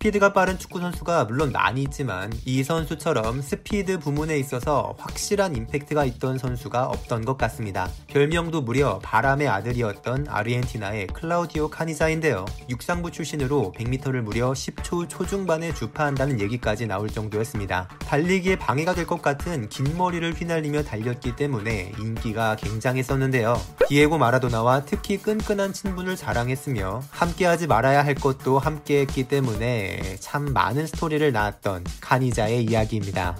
스피드가 빠른 축구 선수가 물론 많이 있지만 이 선수처럼 스피드 부문에 있어서 확실한 임팩트가 있던 선수가 없던 것 같습니다. 별명도 무려 바람의 아들이었던 아르헨티나의 클라우디오 카니자인데요. 육상부 출신으로 100m를 무려 10초 초중반에 주파한다는 얘기까지 나올 정도였습니다. 달리기에 방해가 될 것 같은 긴 머리를 휘날리며 달렸기 때문에 인기가 굉장했었는데요. 디에고 마라도나와 특히 끈끈한 친분을 자랑했으며 함께하지 말아야 할 것도 함께했기 때문에 참 많은 스토리를 낳았던 카니자의 이야기입니다.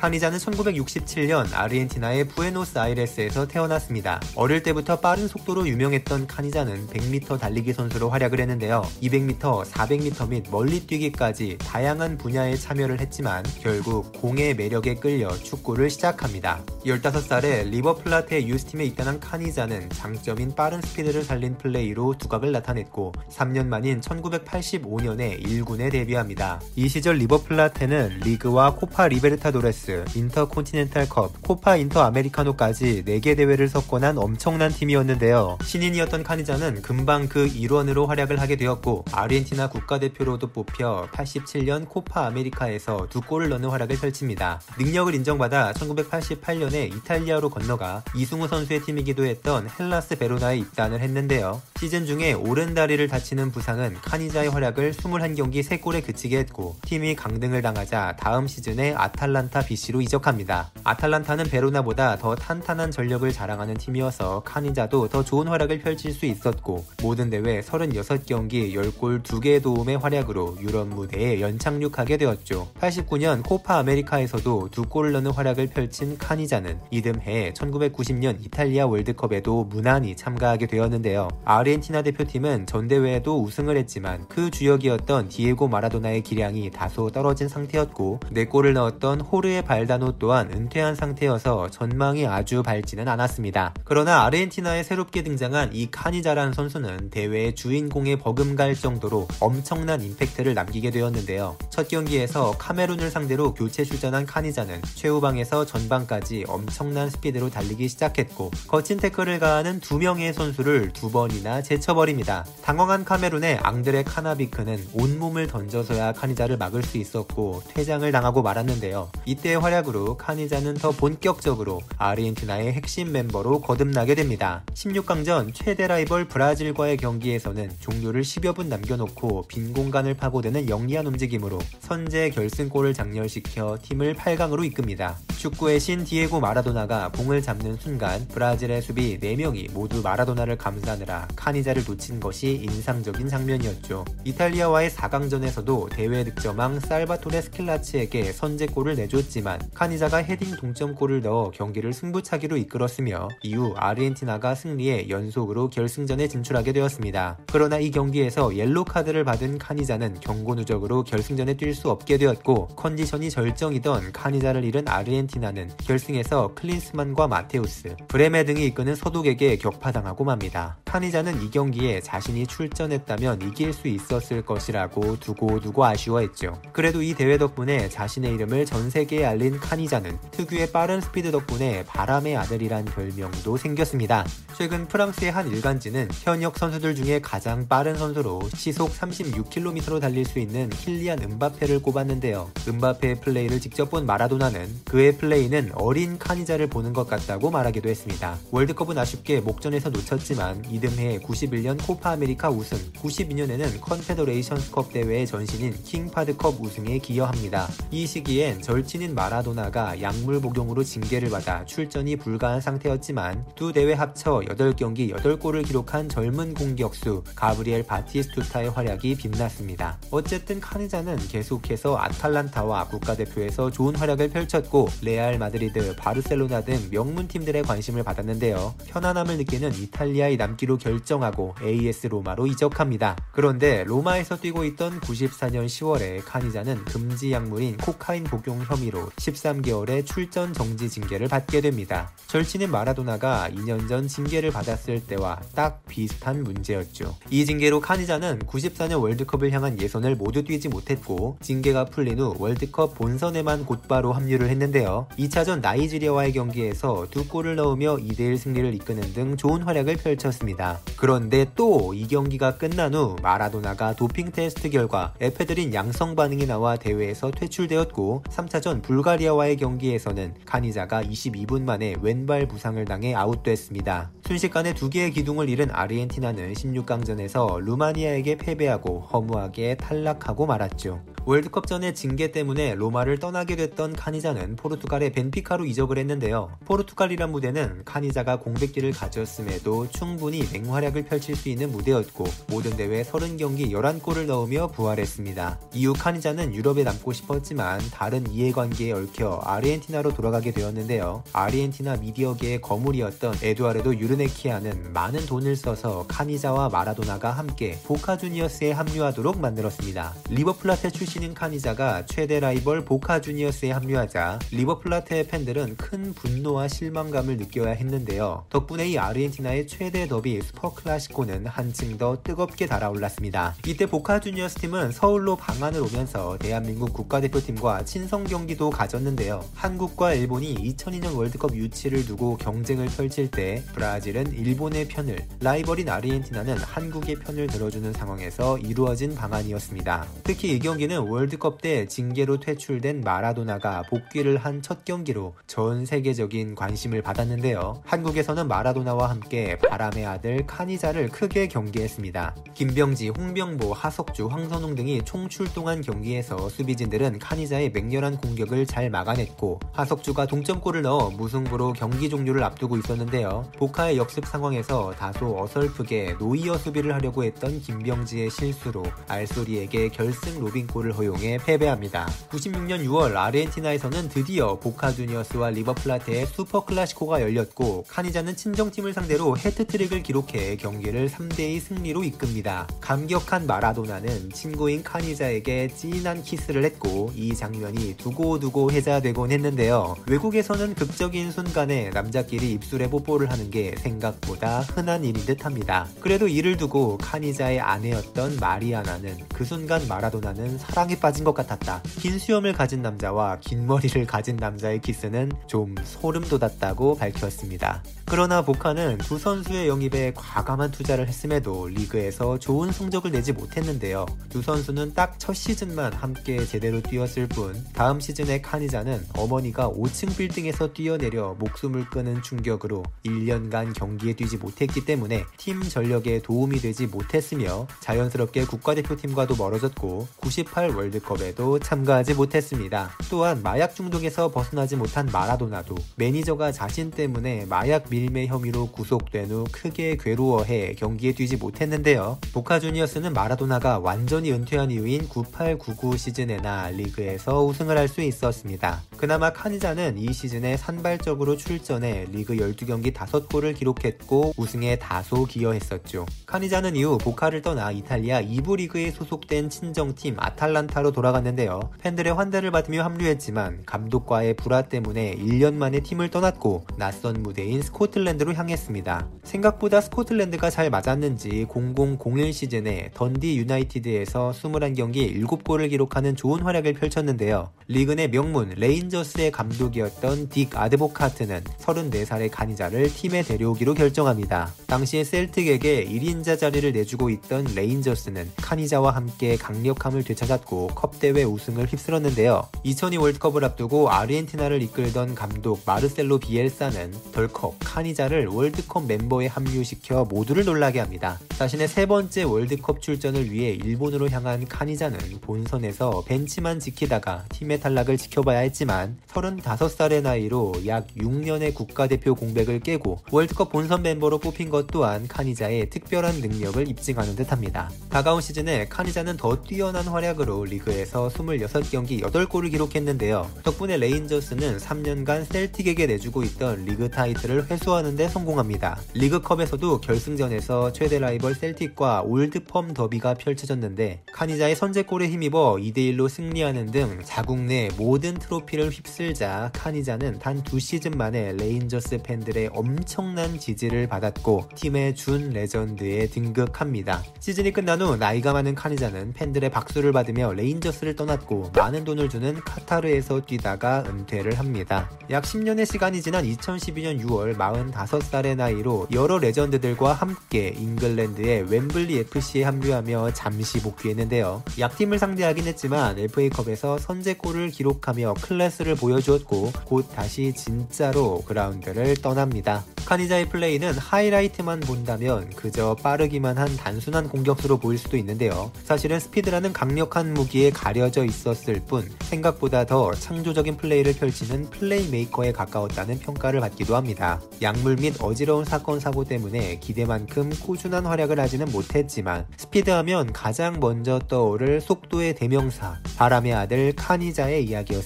카니자는 1967년 아르헨티나의 부에노스아이레스에서 태어났습니다. 어릴 때부터 빠른 속도로 유명했던 카니자는 100m 달리기 선수로 활약을 했는데요. 200m, 400m 및 멀리 뛰기까지 다양한 분야에 참여를 했지만 결국 공의 매력에 끌려 축구를 시작합니다. 15살에 리버플라테 유스팀에 입단한 카니자는 장점인 빠른 스피드를 살린 플레이로 두각을 나타냈고 3년 만인 1985년에 1군에 데뷔합니다. 이 시절 리버플라테는 리그와 코파 리베르타도레스 스 인터콘티넨탈컵, 코파 인터 아메리카노까지 4개 대회를 석권한 엄청난 팀이었는데요. 신인이었던 카니자는 금방 그 일원으로 활약을 하게 되었고 아르헨티나 국가대표로도 뽑혀 87년 코파 아메리카에서 두 골을 넣는 활약을 펼칩니다. 능력을 인정받아 1988년에 이탈리아로 건너가 이승우 선수의 팀이기도 했던 헬라스 베로나에 입단을 했는데요. 시즌 중에 오른 다리를 다치는 부상은 카니자의 활약을 21경기 3골에 그치게 했고 팀이 강등을 당하자 다음 시즌에 아탈란타 비 BC로 이적합니다. 아탈란타는 베로나보다 더 탄탄한 전력을 자랑하는 팀이어서 카니자도 더 좋은 활약을 펼칠 수 있었고 모든 대회 36경기 10골 2개의 도움의 활약으로 유럽 무대에 연착륙하게 되었죠. 89년 코파 아메리카에서도 두 골을 넣는 활약을 펼친 카니자는 이듬해 1990년 이탈리아 월드컵에도 무난히 참가하게 되었는데요. 아르헨티나 대표팀은 전대회에도 우승을 했지만 그 주역이었던 디에고 마라도나의 기량이 다소 떨어진 상태였고 4골을 넣었던 호르의 발다노 또한 은퇴한 상태여서 전망이 아주 밝지는 않았습니다. 그러나 아르헨티나에 새롭게 등장한 이 카니자라는 선수는 대회의 주인공에 버금갈 정도로 엄청난 임팩트를 남기게 되었는데요. 첫 경기에서 카메룬을 상대로 교체 출전한 카니자는 최후방에서 전방까지 엄청난 스피드로 달리기 시작했고 거친 태클을 가하는 두 명의 선수를 두 번이나 제쳐버립니다. 당황한 카메룬의 앙드레 카나비크는 온몸을 던져서야 카니자를 막을 수 있었고 퇴장을 당하고 말았는데요. 이때 활약으로 카니자는 더 본격적으로 아르헨티나의 핵심 멤버로 거듭나게 됩니다. 16강전 최대 라이벌 브라질과의 경기에서는 종료를 10여 분 남겨놓고 빈 공간을 파고드는 영리한 움직임으로 선제 결승골을 작렬시켜 팀을 8강으로 이끕니다. 축구의 신 디에고 마라도나가 공을 잡는 순간 브라질의 수비 4명이 모두 마라도나를 감싸느라 카니자를 놓친 것이 인상적인 장면이었죠. 이탈리아와의 4강전에서도 대회 득점왕 살바토레 스킬라치에게 선제골을 내줬지만 했지만 카니자가 헤딩 동점골을 넣어 경기를 승부차기로 이끌었으며 이후 아르헨티나가 승리해 연속으로 결승전에 진출하게 되었습니다. 그러나 이 경기에서 옐로 카드를 받은 카니자는 경고 누적으로 결승전에 뛸 수 없게 되었고 컨디션이 절정이던 카니자를 잃은 아르헨티나는 결승에서 클린스만과 마테우스, 브레메 등이 이끄는 서독에게 격파당하고 맙니다. 카니자는 이 경기에 자신이 출전했다면 이길 수 있었을 것이라고 두고두고 아쉬워했죠. 그래도 이 대회 덕분에 자신의 이름을 전 세계에 알린 카니자는 특유의 빠른 스피드 덕분에 바람의 아들이란 별명도 생겼습니다. 최근 프랑스의 한 일간지는 현역 선수들 중에 가장 빠른 선수로 시속 36km로 달릴 수 있는 킬리안 음바페를 꼽았는데요. 음바페의 플레이를 직접 본 마라도나는 그의 플레이는 어린 카니자를 보는 것 같다고 말하기도 했습니다. 월드컵은 아쉽게 목전에서 놓쳤지만 이듬해 91년 코파 아메리카 우승, 92년에는 컨페더레이션스컵 대회의 전신인 킹파드컵 우승에 기여합니다. 이 시기엔 절친인 마 마라도나가 약물 복용으로 징계를 받아 출전이 불가한 상태였지만 두 대회 합쳐 8경기 8골을 기록한 젊은 공격수 가브리엘 바티스투타의 활약이 빛났습니다. 어쨌든 카니자는 계속해서 아탈란타와 국가대표에서 좋은 활약을 펼쳤고 레알 마드리드, 바르셀로나 등 명문 팀들의 관심을 받았는데요. 편안함을 느끼는 이탈리아에 남기로 결정하고 AS 로마로 이적합니다. 그런데 로마에서 뛰고 있던 94년 10월에 카니자는 금지 약물인 코카인 복용 혐의로 13개월의 출전 정지 징계를 받게 됩니다. 절친인 마라도나가 2년 전 징계를 받았을 때와 딱 비슷한 문제였죠. 이 징계로 카니자는 94년 월드컵을 향한 예선을 모두 뛰지 못했고 징계가 풀린 후 월드컵 본선에만 곧바로 합류를 했는데요. 2차전 나이지리아와의 경기에서 두 골을 넣으며 2대1 승리를 이끄는 등 좋은 활약을 펼쳤습니다. 그런데 또 이 경기가 끝난 후 마라도나가 도핑 테스트 결과 에페드린 양성 반응이 나와 대회에서 퇴출되었고 3차전 불가리아와의 경기에서는 카니자가 22분 만에 왼발 부상을 당해 아웃됐습니다. 순식간에 두 개의 기둥을 잃은 아르헨티나는 16강전에서 루마니아에게 패배하고 허무하게 탈락하고 말았죠. 월드컵 전에 징계 때문에 로마를 떠나게 됐던 카니자는 포르투갈의 벤피카로 이적을 했는데요. 포르투갈이란 무대는 카니자가 공백기를 가졌음에도 충분히 맹활약을 펼칠 수 있는 무대였고 모든 대회 30경기 11골을 넣으며 부활했습니다. 이후 카니자는 유럽에 남고 싶었지만 다른 이해관계 에 얽혀 아르헨티나로 돌아가게 되었는데요. 아르헨티나 미디어계의 거물이었던 에두아르도 에우르네키안는 많은 돈을 써서 카니자와 마라도나가 함께 보카 주니어스에 합류하도록 만들었습니다. 리버플라테 출신 출신인 카니자가 최대 라이벌 보카 주니어스에 합류하자 리버플라테의 팬들은 큰 분노와 실망감을 느껴야 했는데요. 덕분에 이 아르헨티나의 최대 더비 슈퍼 클라시코는 한층 더 뜨겁게 달아올랐습니다. 이때 보카 주니어스 팀은 서울로 방한을 오면서 대한민국 국가대표팀과 친선 경기도 가졌는데요. 한국과 일본이 2002년 월드컵 유치를 두고 경쟁을 펼칠 때 브라질은 일본의 편을, 라이벌인 아르헨티나는 한국의 편을 들어주는 상황에서 이루어진 방한이었습니다. 특히 이 경기는 월드컵 때 징계로 퇴출된 마라도나가 복귀를 한 첫 경기로 전 세계적인 관심을 받았는데요. 한국에서는 마라도나와 함께 바람의 아들 카니자를 크게 경계했습니다. 김병지, 홍명보, 하석주, 황선홍 등이 총 출동한 경기에서 수비진들은 카니자의 맹렬한 공격을 잘 막아냈고 하석주가 동점골을 넣어 무승부로 경기 종료를 앞두고 있었는데요. 보카의 역습 상황에서 다소 어설프게 노이어 수비를 하려고 했던 김병지의 실수로 알소리에게 결승 로빙골을 허용해 패배합니다. 96년 6월 아르헨티나에서는 드디어 보카 주니어스와 리버플라테의 슈퍼 클라시코가 열렸고 카니자는 친정팀을 상대로 해트트릭을 기록해 경기를 3대2 승리로 이끕니다. 감격한 마라도나는 친구인 카니자에게 찐한 키스를 했고 이 장면이 두고두고 회자되곤 했는데요. 외국에서는 극적인 순간에 남자끼리 입술에 뽀뽀를 하는 게 생각보다 흔한 일인 듯 합니다. 그래도 이를 두고 카니자의 아내였던 마리아나는 그 순간 마라도나는 사랑 사랑에 빠진 것 같았다. 긴 수염을 가진 남자와 긴 머리를 가진 남자의 키스는 좀 소름 돋았다고 밝혔습니다. 그러나 보카는 두 선수의 영입에 과감한 투자를 했음에도 리그에서 좋은 성적을 내지 못했는데요. 두 선수는 딱 첫 시즌만 함께 제대로 뛰었을 뿐 다음 시즌 의 카니자는 어머니가 5층 빌딩에서 뛰어내려 목숨을 끊은 충격으로 1년간 경기에 뛰지 못했기 때문에 팀 전력에 도움이 되지 못했으며 자연스럽게 국가대표팀과도 멀어졌고 98 월드컵에도 참가하지 못했습니다. 또한 마약 중독에서 벗어나지 못한 마라도나도 매니저가 자신 때문에 마약 밀매 혐의로 구속된 후 크게 괴로워해 경기에 뛰지 못했는데요. 보카 주니어스는 마라도나가 완전히 은퇴한 이후인 98-99 시즌에나 리그에서 우승을 할 수 있 었습니다. 그나마 카니자는 이 시즌에 산발적으로 출전해 리그 12경기 5골을 기록했고 우승에 다소 기여했었죠. 카니자는 이후 보카를 떠나 이탈리아 2부 리그에 소속된 친정팀 아탈란타 아탈란타로 돌아갔는데요. 팬들의 환대를 받으며 합류했지만 감독과의 불화 때문에 1년 만에 팀을 떠났고 낯선 무대인 스코틀랜드로 향했습니다. 생각보다 스코틀랜드가 잘 맞았는지 0001 시즌에 던디 유나이티드에서 21경기 7골을 기록하는 좋은 활약을 펼쳤는데요. 리그 내 명문 레인저스의 감독이었던 딕 아드보카트는 34살의 카니자를 팀에 데려오기로 결정합니다. 당시에 셀틱에게 1인자 자리를 내주고 있던 레인저스는 카니자와 함께 강력함을 되찾았고 컵대회 우승을 휩쓸었는데요. 2002 월드컵을 앞두고 아르헨티나를 이끌던 감독 마르셀로 비엘사는 덜컥 카니자를 월드컵 멤버에 합류시켜 모두를 놀라게 합니다. 자신의 세 번째 월드컵 출전을 위해 일본으로 향한 카니자는 본선에서 벤치만 지키다가 팀의 탈락을 지 켜봐야 했지만 35살의 나이로 약 6년의 국가대표 공백을 깨고 월드컵 본선 멤버로 뽑힌 것 또한 카니자의 특별한 능력을 입증하는 듯합니다. 다가온 시즌에 카니자는 더 뛰어난 활약으로 리그에서 26경기 8골을 기록했는데요. 덕분에 레인저스는 3년간 셀틱에게 내주고 있던 리그 타이틀을 회수하는 데 성공합니다. 리그컵에서도 결승전에서 최대 라이벌 셀틱과 올드펌 더비가 펼쳐졌는데 카니자의 선제골에 힘입어 2대1로 승리하는 등 자국 내 모든 트로피를 휩쓸자 카니자는 단 두 시즌 만에 레인저스 팬들의 엄청난 지지를 받았고 팀의 준 legend에 등극합니다. 시즌이 끝난 후 나이가 많은 카니자는 팬들의 박수를 받으며 레인저스를 떠났고 많은 돈을 주는 카타르에서 뛰다가 은퇴를 합니다. 약 10년의 시간이 지난 2012년 6월 45살의 나이로 여러 legend들과 함께 잉글랜드의 웸블리 FC에 합류하며 잠시 복귀했는데요. 약팀을 상대하긴 했지만 FA컵에서 선제골을 기록 하며 클래스를 보여주었고 곧 다시 진짜로 그라운드를 떠납니다. 카니자의 플레이는 하이라이트만 본다면 그저 빠르기만 한 단순한 공격수로 보일 수도 있는데요. 사실은 스피드라는 강력한 무기에 가려져 있었을 뿐 생각보다 더 창조적인 플레이를 펼치는 플레이메이커에 가까웠다는 평가를 받기도 합니다. 약물 및 어지러운 사건 사고 때문에 기대만큼 꾸준한 활약을 하지는 못했지만 스피드하면 가장 먼저 떠오를 속도의 대명사 바람의 아들 카니자의 이야기였습니다.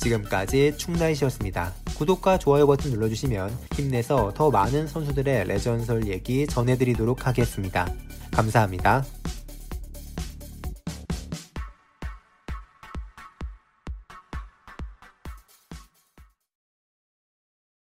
지금까지 충나이시였습니다. 구독과 좋아요 버튼 눌러주시면 힘내서 더 많은 선수들의 레전설 얘기 전해드리도록 하겠습니다. 감사합니다.